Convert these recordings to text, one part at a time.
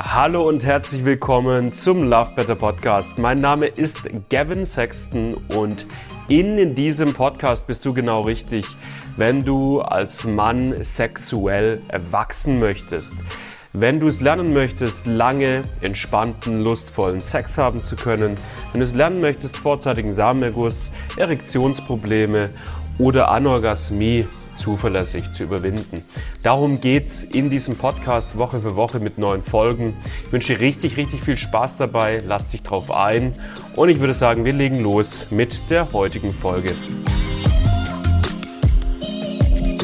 Hallo und herzlich willkommen zum Love Better Podcast. Mein Name ist Gavin Sexton und in diesem Podcast bist du genau richtig, wenn du als Mann sexuell erwachsen möchtest. Wenn du es lernen möchtest, lange, entspannten, lustvollen Sex haben zu können, wenn du es lernen möchtest, vorzeitigen Samenerguss, Erektionsprobleme oder Anorgasmie zuverlässig zu überwinden. Darum geht's in diesem Podcast Woche für Woche mit neuen Folgen. Ich wünsche dir richtig, richtig viel Spaß dabei. Lass dich drauf ein. Und ich würde sagen, wir legen los mit der heutigen Folge.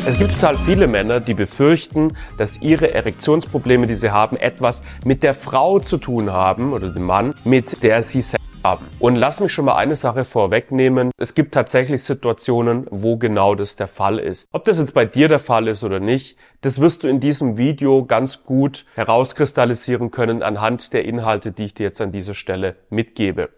Es gibt total viele Männer, die befürchten, dass ihre Erektionsprobleme, die sie haben, etwas mit der Frau zu tun haben oder dem Mann, mit der sie haben. Und lass mich schon mal eine Sache vorwegnehmen. Es gibt tatsächlich Situationen, wo genau das der Fall ist. Ob das jetzt bei dir der Fall ist oder nicht, das wirst du in diesem Video ganz gut herauskristallisieren können anhand der Inhalte, die ich dir jetzt an dieser Stelle mitgebe.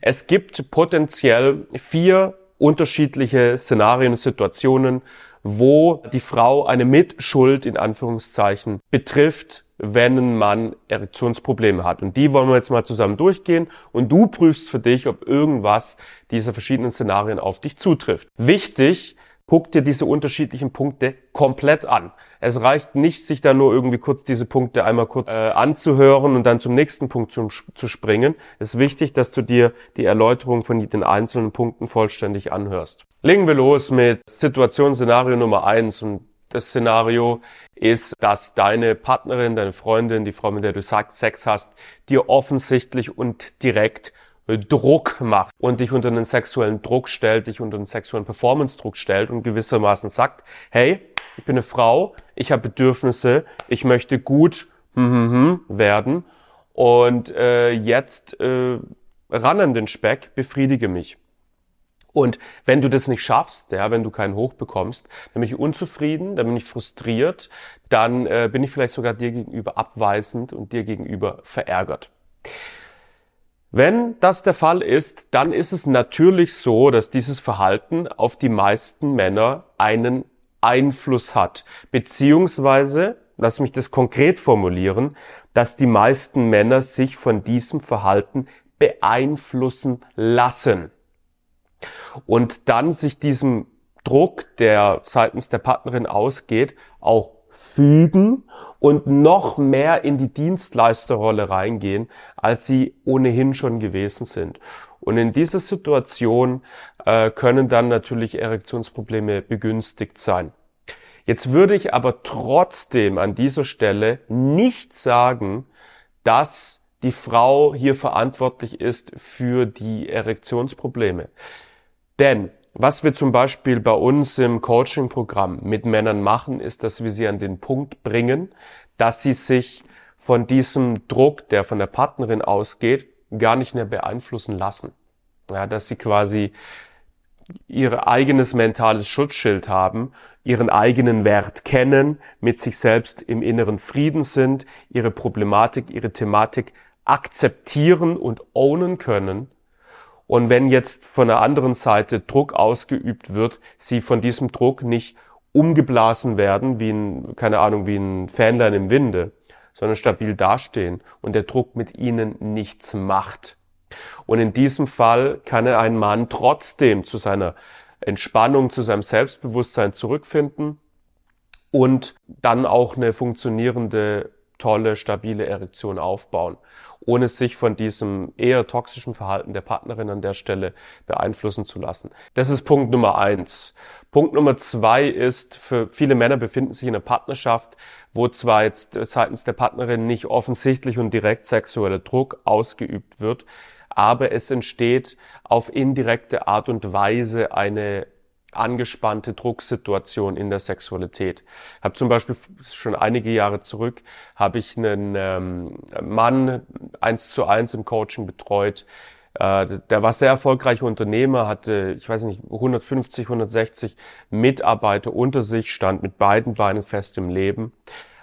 Es gibt potenziell vier unterschiedliche Szenarien und Situationen, wo die Frau eine Mitschuld in Anführungszeichen betrifft, wenn ein Mann Erektionsprobleme hat. Und die wollen wir jetzt mal zusammen durchgehen und du prüfst für dich, ob irgendwas dieser verschiedenen Szenarien auf dich zutrifft. Wichtig, guck dir diese unterschiedlichen Punkte komplett an. Es reicht nicht, sich da nur irgendwie kurz diese Punkte einmal kurz äh, anzuhören und dann zum nächsten Punkt zu, zu springen. Es ist wichtig, dass du dir die Erläuterung von den einzelnen Punkten vollständig anhörst. Legen wir los mit Situation Szenario Nummer eins und das Szenario ist, dass deine Partnerin, deine Freundin, die Frau, mit der du Sex hast, dir offensichtlich und direkt Druck macht und dich unter einen sexuellen Druck stellt, dich unter einen sexuellen Performance-Druck stellt und gewissermaßen sagt, hey, ich bin eine Frau, ich habe Bedürfnisse, ich möchte gut hm, hm, hm, werden und äh, jetzt äh, ran an den Speck, befriedige mich. Und wenn du das nicht schaffst, ja, wenn du keinen Hoch bekommst, dann bin ich unzufrieden, dann bin ich frustriert, dann äh, bin ich vielleicht sogar dir gegenüber abweisend und dir gegenüber verärgert. Wenn das der Fall ist, dann ist es natürlich so, dass dieses Verhalten auf die meisten Männer einen Einfluss hat, beziehungsweise, lass mich das konkret formulieren, dass die meisten Männer sich von diesem Verhalten beeinflussen lassen. Und dann sich diesem Druck, der seitens der Partnerin ausgeht, auch fügen und noch mehr in die Dienstleisterrolle reingehen, als sie ohnehin schon gewesen sind. Und in dieser Situation äh, können dann natürlich Erektionsprobleme begünstigt sein. Jetzt würde ich aber trotzdem an dieser Stelle nicht sagen, dass die Frau hier verantwortlich ist für die Erektionsprobleme. Denn was wir zum Beispiel bei uns im Coaching-Programm mit Männern machen, ist, dass wir sie an den Punkt bringen, dass sie sich von diesem Druck, der von der Partnerin ausgeht, gar nicht mehr beeinflussen lassen. Ja, dass sie quasi ihr eigenes mentales Schutzschild haben, ihren eigenen Wert kennen, mit sich selbst im inneren Frieden sind, ihre Problematik, ihre Thematik akzeptieren und ownen können und wenn jetzt von der anderen Seite Druck ausgeübt wird, sie von diesem Druck nicht umgeblasen werden, wie ein, keine Ahnung, wie ein Fähnlein im Winde, sondern stabil dastehen und der Druck mit ihnen nichts macht. Und in diesem Fall kann er ein Mann trotzdem zu seiner Entspannung, zu seinem Selbstbewusstsein zurückfinden und dann auch eine funktionierende, tolle, stabile Erektion aufbauen ohne sich von diesem eher toxischen Verhalten der Partnerin an der Stelle beeinflussen zu lassen. Das ist Punkt Nummer eins. Punkt Nummer zwei ist, für viele Männer befinden sich in einer Partnerschaft, wo zwar jetzt seitens der Partnerin nicht offensichtlich und direkt sexueller Druck ausgeübt wird, aber es entsteht auf indirekte Art und Weise eine angespannte Drucksituation in der Sexualität. Ich habe zum Beispiel schon einige Jahre zurück habe ich einen ähm, Mann eins zu eins im Coaching betreut. Äh, der war sehr erfolgreicher Unternehmer, hatte, ich weiß nicht, 150, 160 Mitarbeiter unter sich, stand mit beiden Beinen fest im Leben.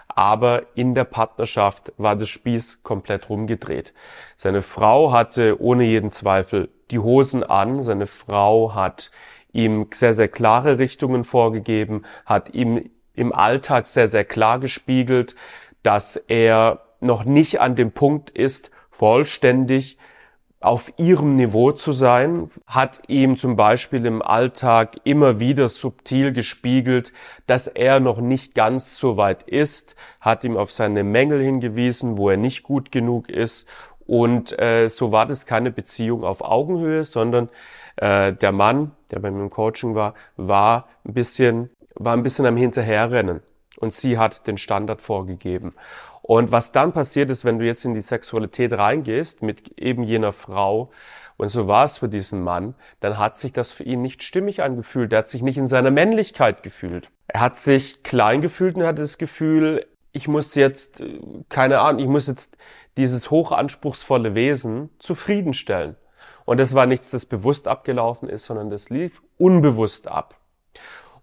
Aber in der Partnerschaft war das Spieß komplett rumgedreht. Seine Frau hatte ohne jeden Zweifel die Hosen an. Seine Frau hat ihm sehr, sehr klare Richtungen vorgegeben, hat ihm im Alltag sehr, sehr klar gespiegelt, dass er noch nicht an dem Punkt ist, vollständig auf ihrem Niveau zu sein, hat ihm zum Beispiel im Alltag immer wieder subtil gespiegelt, dass er noch nicht ganz so weit ist, hat ihm auf seine Mängel hingewiesen, wo er nicht gut genug ist. Und äh, so war das keine Beziehung auf Augenhöhe, sondern äh, der Mann, der bei mir im Coaching war, war ein bisschen, war ein bisschen am Hinterherrennen. Und sie hat den Standard vorgegeben. Und was dann passiert ist, wenn du jetzt in die Sexualität reingehst mit eben jener Frau, und so war es für diesen Mann, dann hat sich das für ihn nicht stimmig angefühlt. Er hat sich nicht in seiner Männlichkeit gefühlt. Er hat sich klein gefühlt und er hatte das Gefühl, ich muss jetzt, keine Ahnung, ich muss jetzt dieses hochanspruchsvolle Wesen zufriedenstellen. Und das war nichts, das bewusst abgelaufen ist, sondern das lief unbewusst ab.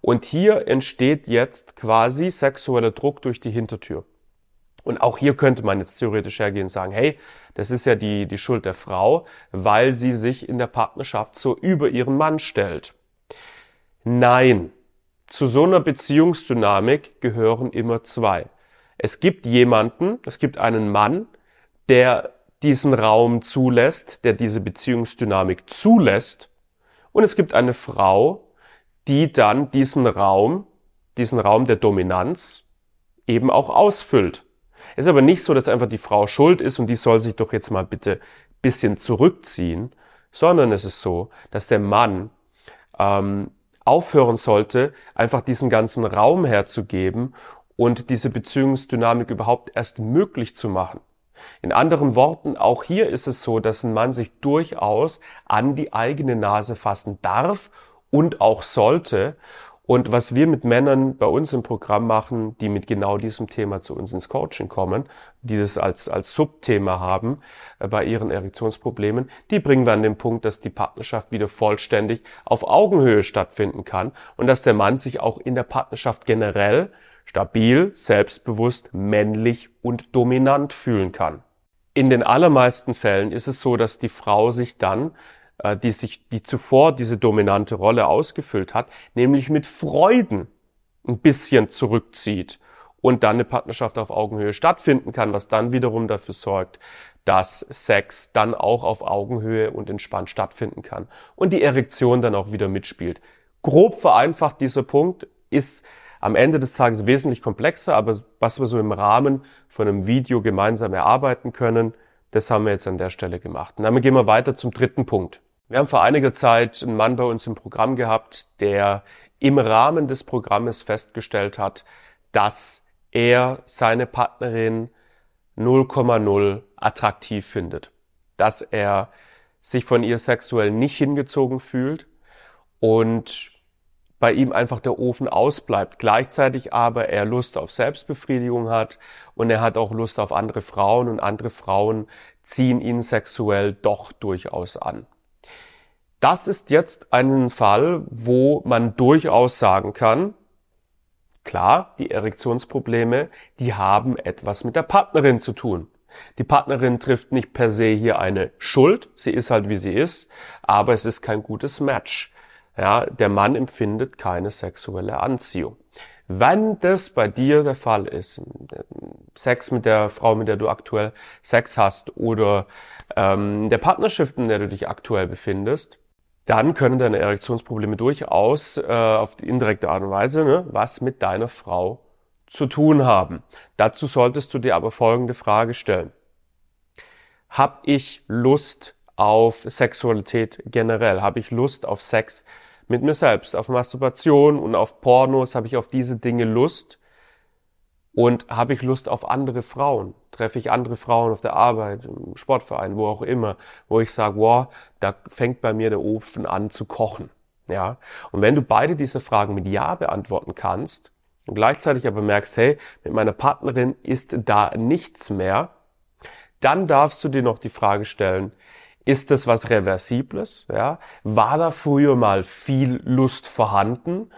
Und hier entsteht jetzt quasi sexueller Druck durch die Hintertür. Und auch hier könnte man jetzt theoretisch hergehen und sagen, hey, das ist ja die, die Schuld der Frau, weil sie sich in der Partnerschaft so über ihren Mann stellt. Nein, zu so einer Beziehungsdynamik gehören immer zwei. Es gibt jemanden, es gibt einen Mann, der diesen Raum zulässt, der diese Beziehungsdynamik zulässt. Und es gibt eine Frau, die dann diesen Raum, diesen Raum der Dominanz eben auch ausfüllt. Es ist aber nicht so, dass einfach die Frau schuld ist und die soll sich doch jetzt mal bitte bisschen zurückziehen, sondern es ist so, dass der Mann ähm, aufhören sollte, einfach diesen ganzen Raum herzugeben und diese Beziehungsdynamik überhaupt erst möglich zu machen. In anderen Worten, auch hier ist es so, dass ein Mann sich durchaus an die eigene Nase fassen darf und auch sollte. Und was wir mit Männern bei uns im Programm machen, die mit genau diesem Thema zu uns ins Coaching kommen, die das als, als Subthema haben äh, bei ihren Erektionsproblemen, die bringen wir an den Punkt, dass die Partnerschaft wieder vollständig auf Augenhöhe stattfinden kann und dass der Mann sich auch in der Partnerschaft generell stabil, selbstbewusst, männlich und dominant fühlen kann. In den allermeisten Fällen ist es so, dass die Frau sich dann äh, die sich, die zuvor diese dominante Rolle ausgefüllt hat, nämlich mit Freuden ein bisschen zurückzieht und dann eine Partnerschaft auf Augenhöhe stattfinden kann, was dann wiederum dafür sorgt, dass Sex dann auch auf Augenhöhe und entspannt stattfinden kann und die Erektion dann auch wieder mitspielt. Grob vereinfacht dieser Punkt ist am Ende des Tages wesentlich komplexer, aber was wir so im Rahmen von einem Video gemeinsam erarbeiten können, das haben wir jetzt an der Stelle gemacht. Und damit gehen wir weiter zum dritten Punkt. Wir haben vor einiger Zeit einen Mann bei uns im Programm gehabt, der im Rahmen des Programmes festgestellt hat, dass er seine Partnerin 0,0 attraktiv findet, dass er sich von ihr sexuell nicht hingezogen fühlt und bei ihm einfach der Ofen ausbleibt, gleichzeitig aber er Lust auf Selbstbefriedigung hat und er hat auch Lust auf andere Frauen und andere Frauen ziehen ihn sexuell doch durchaus an. Das ist jetzt ein Fall, wo man durchaus sagen kann, klar, die Erektionsprobleme, die haben etwas mit der Partnerin zu tun. Die Partnerin trifft nicht per se hier eine Schuld, sie ist halt wie sie ist, aber es ist kein gutes Match. Ja, der Mann empfindet keine sexuelle Anziehung. Wenn das bei dir der Fall ist, Sex mit der Frau, mit der du aktuell Sex hast oder ähm, der Partnerschaft, in der du dich aktuell befindest, dann können deine Erektionsprobleme durchaus äh, auf die indirekte Art und Weise ne, was mit deiner Frau zu tun haben. Dazu solltest du dir aber folgende Frage stellen. Hab ich Lust auf Sexualität generell? Habe ich Lust auf Sex mit mir selbst, auf Masturbation und auf Pornos? Habe ich auf diese Dinge Lust? Und habe ich Lust auf andere Frauen? Treffe ich andere Frauen auf der Arbeit, im Sportverein, wo auch immer, wo ich sage, wow, da fängt bei mir der Ofen an zu kochen. Ja. Und wenn du beide diese Fragen mit Ja beantworten kannst und gleichzeitig aber merkst, hey, mit meiner Partnerin ist da nichts mehr, dann darfst du dir noch die Frage stellen, ist das was Reversibles? Ja? War da früher mal viel Lust vorhanden?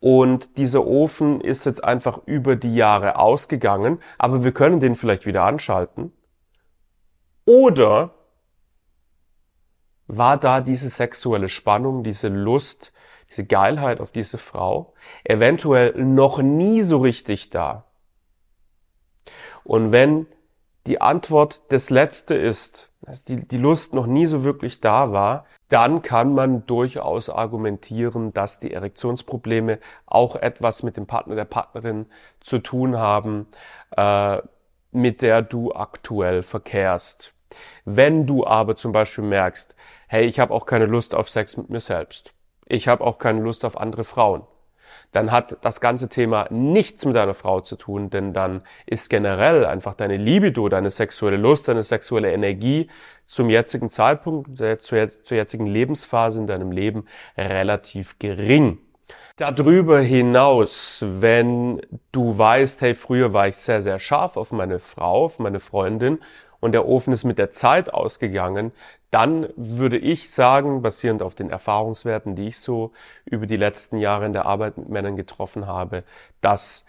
Und dieser Ofen ist jetzt einfach über die Jahre ausgegangen, aber wir können den vielleicht wieder anschalten. Oder war da diese sexuelle Spannung, diese Lust, diese Geilheit auf diese Frau eventuell noch nie so richtig da? Und wenn die Antwort das Letzte ist, dass die, die Lust noch nie so wirklich da war, dann kann man durchaus argumentieren, dass die Erektionsprobleme auch etwas mit dem Partner der Partnerin zu tun haben, äh, mit der du aktuell verkehrst. Wenn du aber zum Beispiel merkst, hey, ich habe auch keine Lust auf Sex mit mir selbst, ich habe auch keine Lust auf andere Frauen, dann hat das ganze Thema nichts mit deiner Frau zu tun, denn dann ist generell einfach deine Libido, deine sexuelle Lust, deine sexuelle Energie zum jetzigen Zeitpunkt, zur, zur jetzigen Lebensphase in deinem Leben relativ gering. Darüber hinaus, wenn du weißt, hey, früher war ich sehr, sehr scharf auf meine Frau, auf meine Freundin und der Ofen ist mit der Zeit ausgegangen, dann würde ich sagen, basierend auf den Erfahrungswerten, die ich so über die letzten Jahre in der Arbeit mit Männern getroffen habe, dass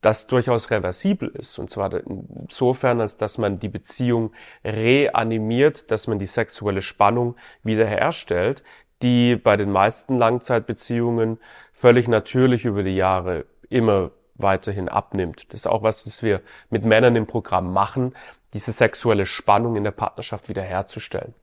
das durchaus reversibel ist. Und zwar insofern, als dass man die Beziehung reanimiert, dass man die sexuelle Spannung wiederherstellt, die bei den meisten Langzeitbeziehungen völlig natürlich über die Jahre immer weiterhin abnimmt. Das ist auch was, was wir mit Männern im Programm machen, diese sexuelle Spannung in der Partnerschaft wiederherzustellen.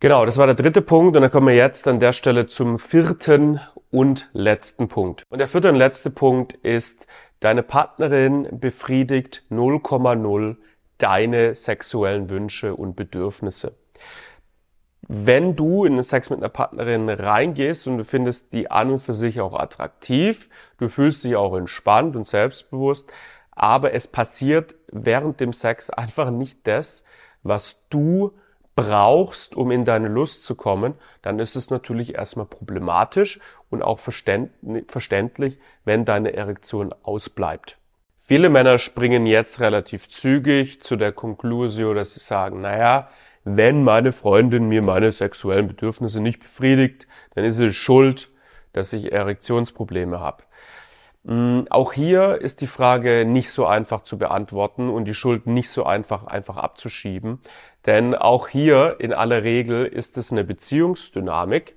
Genau, das war der dritte Punkt und dann kommen wir jetzt an der Stelle zum vierten und letzten Punkt. Und der vierte und letzte Punkt ist, deine Partnerin befriedigt 0,0 deine sexuellen Wünsche und Bedürfnisse wenn du in den Sex mit einer Partnerin reingehst und du findest die an und für sich auch attraktiv, du fühlst dich auch entspannt und selbstbewusst, aber es passiert während dem Sex einfach nicht das, was du brauchst, um in deine Lust zu kommen, dann ist es natürlich erstmal problematisch und auch verständlich, wenn deine Erektion ausbleibt. Viele Männer springen jetzt relativ zügig zu der Konklusion, dass sie sagen, naja, wenn meine Freundin mir meine sexuellen Bedürfnisse nicht befriedigt, dann ist es schuld, dass ich Erektionsprobleme habe. Mm, auch hier ist die Frage nicht so einfach zu beantworten und die Schuld nicht so einfach einfach abzuschieben, denn auch hier in aller Regel ist es eine Beziehungsdynamik,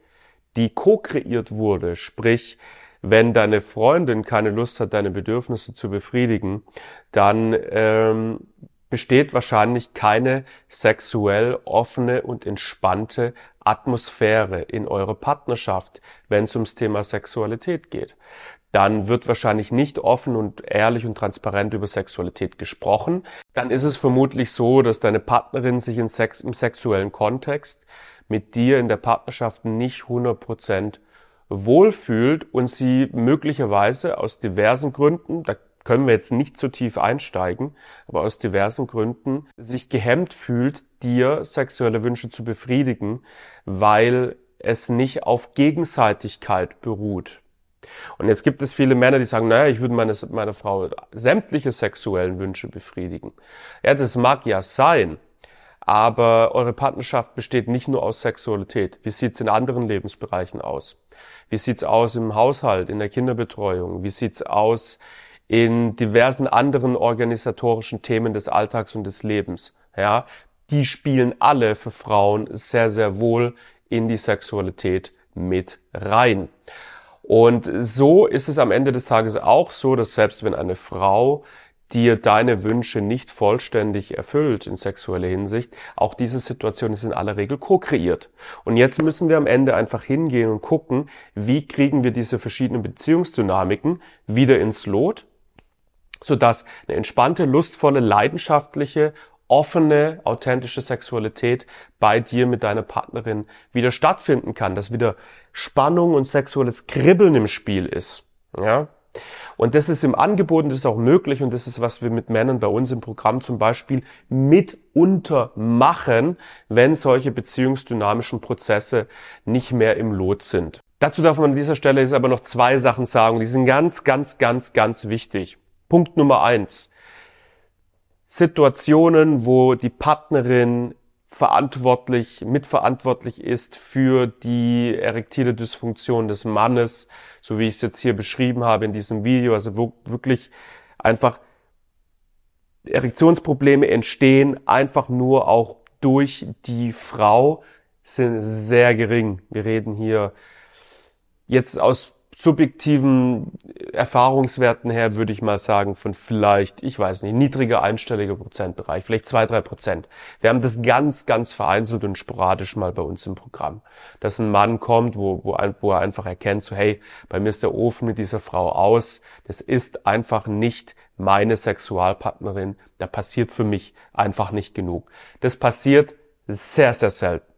die co-kreiert wurde, sprich wenn deine Freundin keine Lust hat, deine Bedürfnisse zu befriedigen, dann ähm, besteht wahrscheinlich keine sexuell offene und entspannte Atmosphäre in eurer Partnerschaft, wenn es ums Thema Sexualität geht. Dann wird wahrscheinlich nicht offen und ehrlich und transparent über Sexualität gesprochen. Dann ist es vermutlich so, dass deine Partnerin sich in Sex, im sexuellen Kontext mit dir in der Partnerschaft nicht 100% wohlfühlt und sie möglicherweise aus diversen Gründen, da können wir jetzt nicht zu tief einsteigen, aber aus diversen Gründen sich gehemmt fühlt, dir sexuelle Wünsche zu befriedigen, weil es nicht auf Gegenseitigkeit beruht. Und jetzt gibt es viele Männer, die sagen, naja, ich würde meine, meine Frau sämtliche sexuellen Wünsche befriedigen. Ja, das mag ja sein, aber eure Partnerschaft besteht nicht nur aus Sexualität. Wie sieht's in anderen Lebensbereichen aus? Wie sieht's aus im Haushalt, in der Kinderbetreuung? Wie sieht's aus in diversen anderen organisatorischen Themen des Alltags und des Lebens. Ja, die spielen alle für Frauen sehr, sehr wohl in die Sexualität mit rein. Und so ist es am Ende des Tages auch so, dass selbst wenn eine Frau dir deine Wünsche nicht vollständig erfüllt in sexueller Hinsicht, auch diese Situation ist in aller Regel ko-kreiert. Und jetzt müssen wir am Ende einfach hingehen und gucken, wie kriegen wir diese verschiedenen Beziehungsdynamiken wieder ins Lot, sodass eine entspannte, lustvolle, leidenschaftliche, offene, authentische Sexualität bei dir mit deiner Partnerin wieder stattfinden kann, dass wieder Spannung und sexuelles Kribbeln im Spiel ist. Ja? Und das ist im Angebot und das ist auch möglich und das ist, was wir mit Männern bei uns im Programm zum Beispiel mitunter machen, wenn solche beziehungsdynamischen Prozesse nicht mehr im Lot sind. Dazu darf man an dieser Stelle jetzt aber noch zwei Sachen sagen, die sind ganz, ganz, ganz, ganz wichtig. Punkt Nummer eins. Situationen, wo die Partnerin verantwortlich, mitverantwortlich ist für die erektile Dysfunktion des Mannes, so wie ich es jetzt hier beschrieben habe in diesem Video, also wo wirklich einfach Erektionsprobleme entstehen, einfach nur auch durch die Frau, sind sehr gering. Wir reden hier jetzt aus subjektiven Erfahrungswerten her würde ich mal sagen, von vielleicht, ich weiß nicht, niedriger einstelliger Prozentbereich, vielleicht zwei, drei Prozent. Wir haben das ganz, ganz vereinzelt und sporadisch mal bei uns im Programm. Dass ein Mann kommt, wo, wo, wo er einfach erkennt, so hey, bei mir ist der Ofen mit dieser Frau aus, das ist einfach nicht meine Sexualpartnerin, da passiert für mich einfach nicht genug. Das passiert sehr, sehr selten.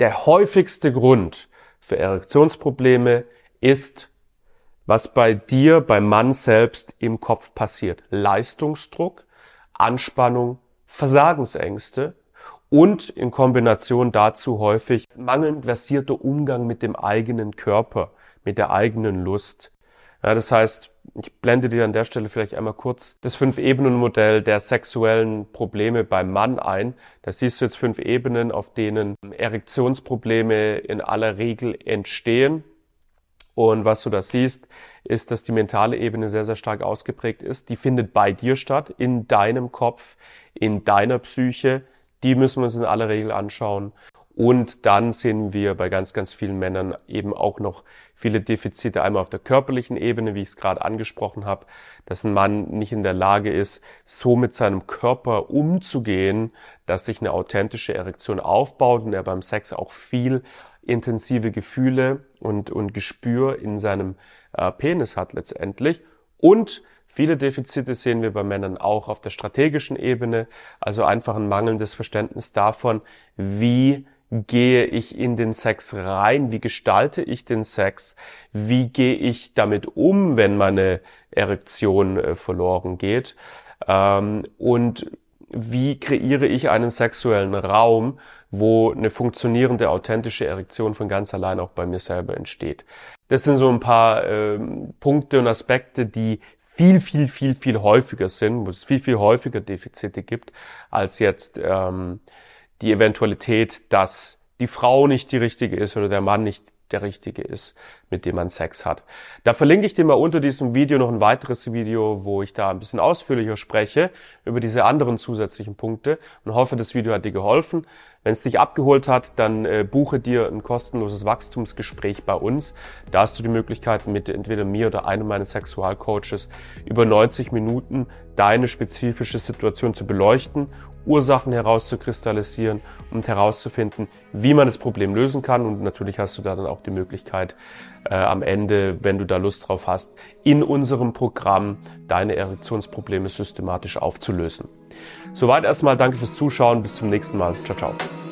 Der häufigste Grund für Erektionsprobleme ist, was bei dir, beim Mann selbst im Kopf passiert. Leistungsdruck, Anspannung, Versagensängste und in Kombination dazu häufig mangelnd versierter Umgang mit dem eigenen Körper, mit der eigenen Lust. Ja, das heißt, ich blende dir an der Stelle vielleicht einmal kurz das Fünf-Ebenen-Modell der sexuellen Probleme beim Mann ein. Da siehst du jetzt fünf Ebenen, auf denen Erektionsprobleme in aller Regel entstehen. Und was du da siehst, ist, dass die mentale Ebene sehr, sehr stark ausgeprägt ist. Die findet bei dir statt, in deinem Kopf, in deiner Psyche. Die müssen wir uns in aller Regel anschauen. Und dann sehen wir bei ganz, ganz vielen Männern eben auch noch viele Defizite. Einmal auf der körperlichen Ebene, wie ich es gerade angesprochen habe, dass ein Mann nicht in der Lage ist, so mit seinem Körper umzugehen, dass sich eine authentische Erektion aufbaut und er beim Sex auch viel intensive Gefühle und, und Gespür in seinem äh, Penis hat letztendlich. Und Viele Defizite sehen wir bei Männern auch auf der strategischen Ebene, also einfach ein mangelndes Verständnis davon, wie gehe ich in den Sex rein? Wie gestalte ich den Sex? Wie gehe ich damit um, wenn meine Erektion äh, verloren geht? Ähm, und wie kreiere ich einen sexuellen Raum, wo eine funktionierende, authentische Erektion von ganz allein auch bei mir selber entsteht? Das sind so ein paar ähm, Punkte und Aspekte, die viel, viel, viel, viel häufiger sind, wo es viel, viel häufiger Defizite gibt, als jetzt ähm, die Eventualität, dass die Frau nicht die richtige ist oder der Mann nicht der richtige ist, mit dem man Sex hat. Da verlinke ich dir mal unter diesem Video noch ein weiteres Video, wo ich da ein bisschen ausführlicher spreche über diese anderen zusätzlichen Punkte und hoffe, das Video hat dir geholfen. Wenn es dich abgeholt hat, dann äh, buche dir ein kostenloses Wachstumsgespräch bei uns. Da hast du die Möglichkeit, mit entweder mir oder einem meiner Sexualcoaches über 90 Minuten deine spezifische Situation zu beleuchten Ursachen herauszukristallisieren und herauszufinden, wie man das Problem lösen kann. Und natürlich hast du da dann auch die Möglichkeit, äh, am Ende, wenn du da Lust drauf hast, in unserem Programm deine Erektionsprobleme systematisch aufzulösen. Soweit erstmal, danke fürs Zuschauen, bis zum nächsten Mal. Ciao, ciao.